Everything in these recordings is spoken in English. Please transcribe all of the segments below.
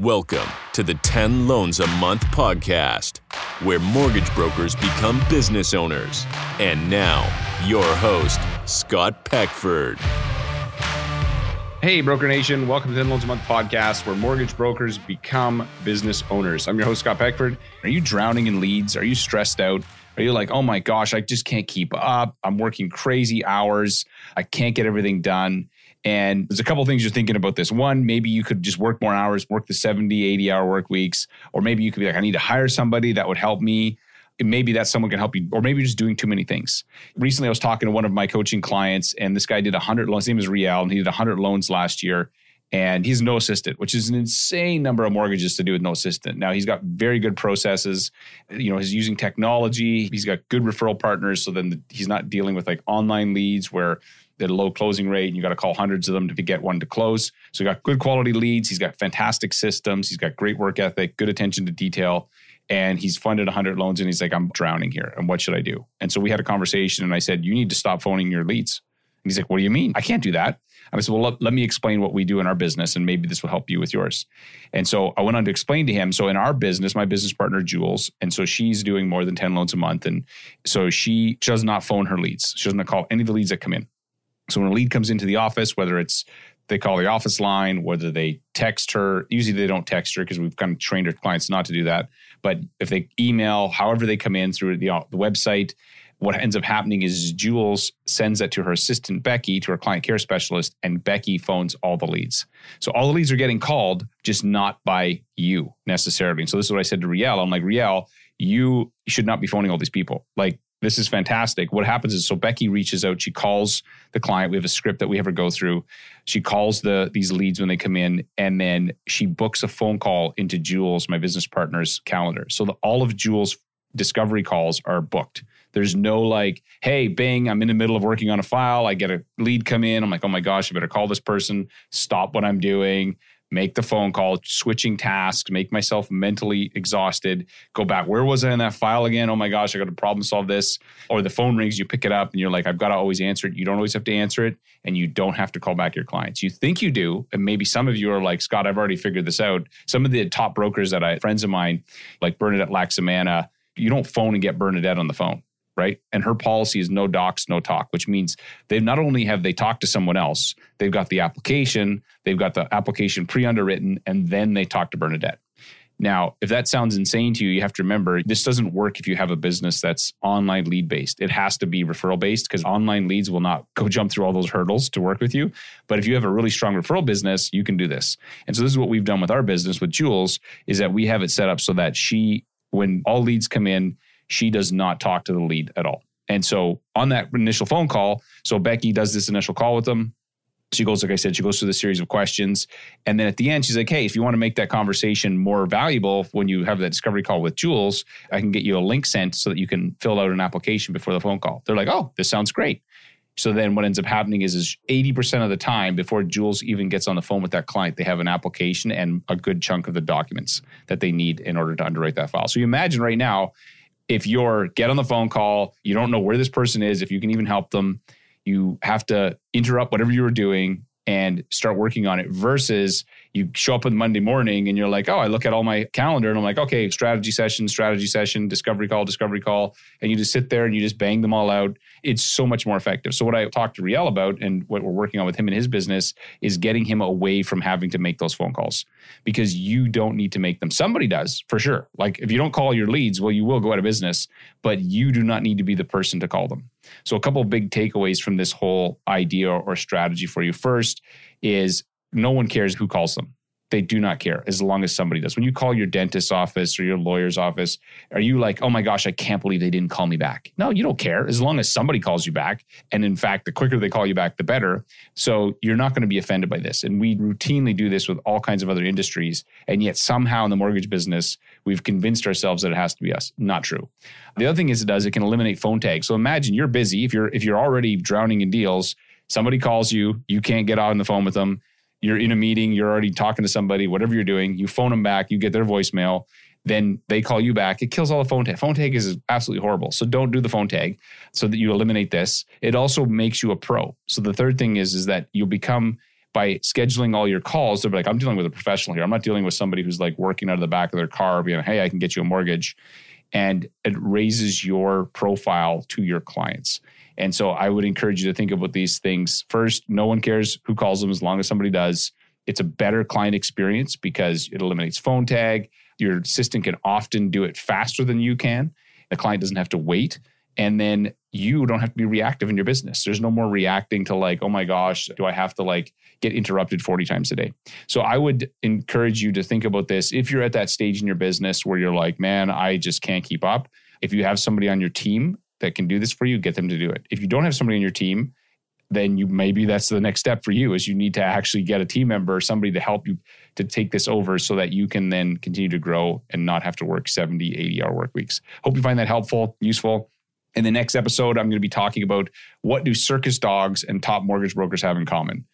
Welcome to the 10 Loans a Month podcast, where mortgage brokers become business owners. And now, your host, Scott Peckford. Hey, Broker Nation. Welcome to the 10 Loans a Month podcast, where mortgage brokers become business owners. I'm your host, Scott Peckford. Are you drowning in leads? Are you stressed out? Are you like, oh my gosh, I just can't keep up? I'm working crazy hours. I can't get everything done. And there's a couple things you're thinking about this. One, maybe you could just work more hours, work the 70, 80 hour work weeks. Or maybe you could be like, I need to hire somebody that would help me. Maybe that someone can help you, or maybe you're just doing too many things. Recently, I was talking to one of my coaching clients, and this guy did 100 loans. His name is Riel, and he did 100 loans last year and he's no assistant, which is an insane number of mortgages to do with no assistant. Now he's got very good processes. You know, he's using technology. He's got good referral partners, so then the, he's not dealing with like online leads where a low closing rate and you got to call hundreds of them to get one to close. So he got good quality leads. He's got fantastic systems. He's got great work ethic, good attention to detail. And he's funded 100 loans and he's like, I'm drowning here. And what should I do? And so we had a conversation and I said, You need to stop phoning your leads. He's like, What do you mean? I can't do that. I said, Well, let, let me explain what we do in our business and maybe this will help you with yours. And so I went on to explain to him. So in our business, my business partner, Jules, and so she's doing more than 10 loans a month. And so she does not phone her leads. She doesn't call any of the leads that come in. So when a lead comes into the office, whether it's they call the office line, whether they text her, usually they don't text her because we've kind of trained our clients not to do that. But if they email, however they come in through the, uh, the website, what ends up happening is Jules sends that to her assistant Becky, to her client care specialist, and Becky phones all the leads. So all the leads are getting called, just not by you necessarily. And so this is what I said to Riel. I'm like, Riel, you should not be phoning all these people. Like this is fantastic. What happens is so Becky reaches out, she calls the client. We have a script that we have her go through. She calls the these leads when they come in, and then she books a phone call into Jules, my business partner's calendar. So the, all of Jules' discovery calls are booked. There's no like, hey, bang, I'm in the middle of working on a file. I get a lead come in. I'm like, oh my gosh, I better call this person, stop what I'm doing make the phone call, switching tasks, make myself mentally exhausted, go back. Where was I in that file again? Oh my gosh, I got to problem solve this. Or the phone rings, you pick it up and you're like, I've got to always answer it. You don't always have to answer it and you don't have to call back your clients. You think you do. And maybe some of you are like, Scott, I've already figured this out. Some of the top brokers that I, friends of mine, like Bernadette Laxamana, you don't phone and get Bernadette on the phone right? And her policy is no docs, no talk, which means they've not only have they talked to someone else, they've got the application, they've got the application pre-underwritten, and then they talk to Bernadette. Now, if that sounds insane to you, you have to remember this doesn't work if you have a business that's online lead based. It has to be referral based because online leads will not go jump through all those hurdles to work with you. But if you have a really strong referral business, you can do this. And so this is what we've done with our business with Jules is that we have it set up so that she when all leads come in, she does not talk to the lead at all. And so on that initial phone call, so Becky does this initial call with them. She goes, like I said, she goes through the series of questions. And then at the end, she's like, hey, if you want to make that conversation more valuable when you have that discovery call with Jules, I can get you a link sent so that you can fill out an application before the phone call. They're like, oh, this sounds great. So then what ends up happening is, is 80% of the time before Jules even gets on the phone with that client, they have an application and a good chunk of the documents that they need in order to underwrite that file. So you imagine right now, if you're get on the phone call, you don't know where this person is, if you can even help them, you have to interrupt whatever you were doing and start working on it versus you show up on Monday morning and you're like, oh, I look at all my calendar and I'm like, okay, strategy session, strategy session, discovery call, discovery call. And you just sit there and you just bang them all out. It's so much more effective. So, what I talked to Riel about and what we're working on with him and his business is getting him away from having to make those phone calls because you don't need to make them. Somebody does for sure. Like if you don't call your leads, well, you will go out of business, but you do not need to be the person to call them. So, a couple of big takeaways from this whole idea or strategy for you. First is no one cares who calls them. They do not care as long as somebody does. When you call your dentist's office or your lawyer's office, are you like, oh my gosh, I can't believe they didn't call me back? No, you don't care as long as somebody calls you back. And in fact, the quicker they call you back, the better. So you're not going to be offended by this. And we routinely do this with all kinds of other industries. And yet somehow in the mortgage business, we've convinced ourselves that it has to be us. Not true. The other thing is it does, it can eliminate phone tags. So imagine you're busy. If you're if you're already drowning in deals, somebody calls you, you can't get on the phone with them you're in a meeting, you're already talking to somebody, whatever you're doing, you phone them back, you get their voicemail, then they call you back. It kills all the phone tag. Phone tag is absolutely horrible. So don't do the phone tag so that you eliminate this. It also makes you a pro. So the third thing is, is that you'll become by scheduling all your calls, they're like, I'm dealing with a professional here. I'm not dealing with somebody who's like working out of the back of their car, being, hey, I can get you a mortgage. And it raises your profile to your clients. And so I would encourage you to think about these things. First, no one cares who calls them as long as somebody does. It's a better client experience because it eliminates phone tag. Your assistant can often do it faster than you can. The client doesn't have to wait. And then you don't have to be reactive in your business. There's no more reacting to like, oh my gosh, do I have to like get interrupted 40 times a day? So I would encourage you to think about this. If you're at that stage in your business where you're like, man, I just can't keep up. If you have somebody on your team that can do this for you, get them to do it. If you don't have somebody on your team, then you maybe that's the next step for you is you need to actually get a team member or somebody to help you to take this over so that you can then continue to grow and not have to work 70 80 hour work weeks hope you find that helpful useful in the next episode i'm going to be talking about what do circus dogs and top mortgage brokers have in common.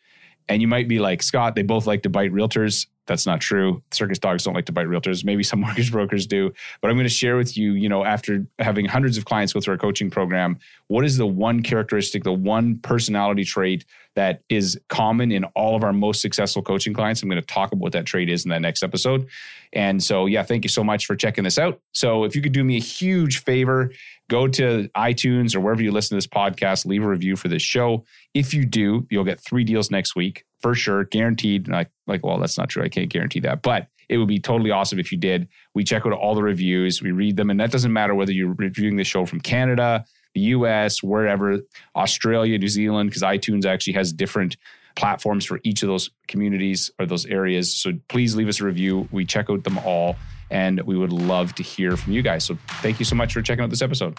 And you might be like scott they both like to bite realtors that's not true. Circus dogs don't like to bite realtors. Maybe some mortgage brokers do. But I'm going to share with you, you know, after having hundreds of clients go through our coaching program, what is the one characteristic, the one personality trait that is common in all of our most successful coaching clients? I'm going to talk about what that trait is in that next episode. And so, yeah, thank you so much for checking this out. So, if you could do me a huge favor, go to iTunes or wherever you listen to this podcast, leave a review for this show. If you do, you'll get three deals next week for sure, guaranteed. Like, like, well, that's not true. I can't guarantee that, but it would be totally awesome if you did. We check out all the reviews, we read them, and that doesn't matter whether you're reviewing the show from Canada, the US, wherever, Australia, New Zealand, because iTunes actually has different platforms for each of those communities or those areas. So please leave us a review. We check out them all, and we would love to hear from you guys. So thank you so much for checking out this episode.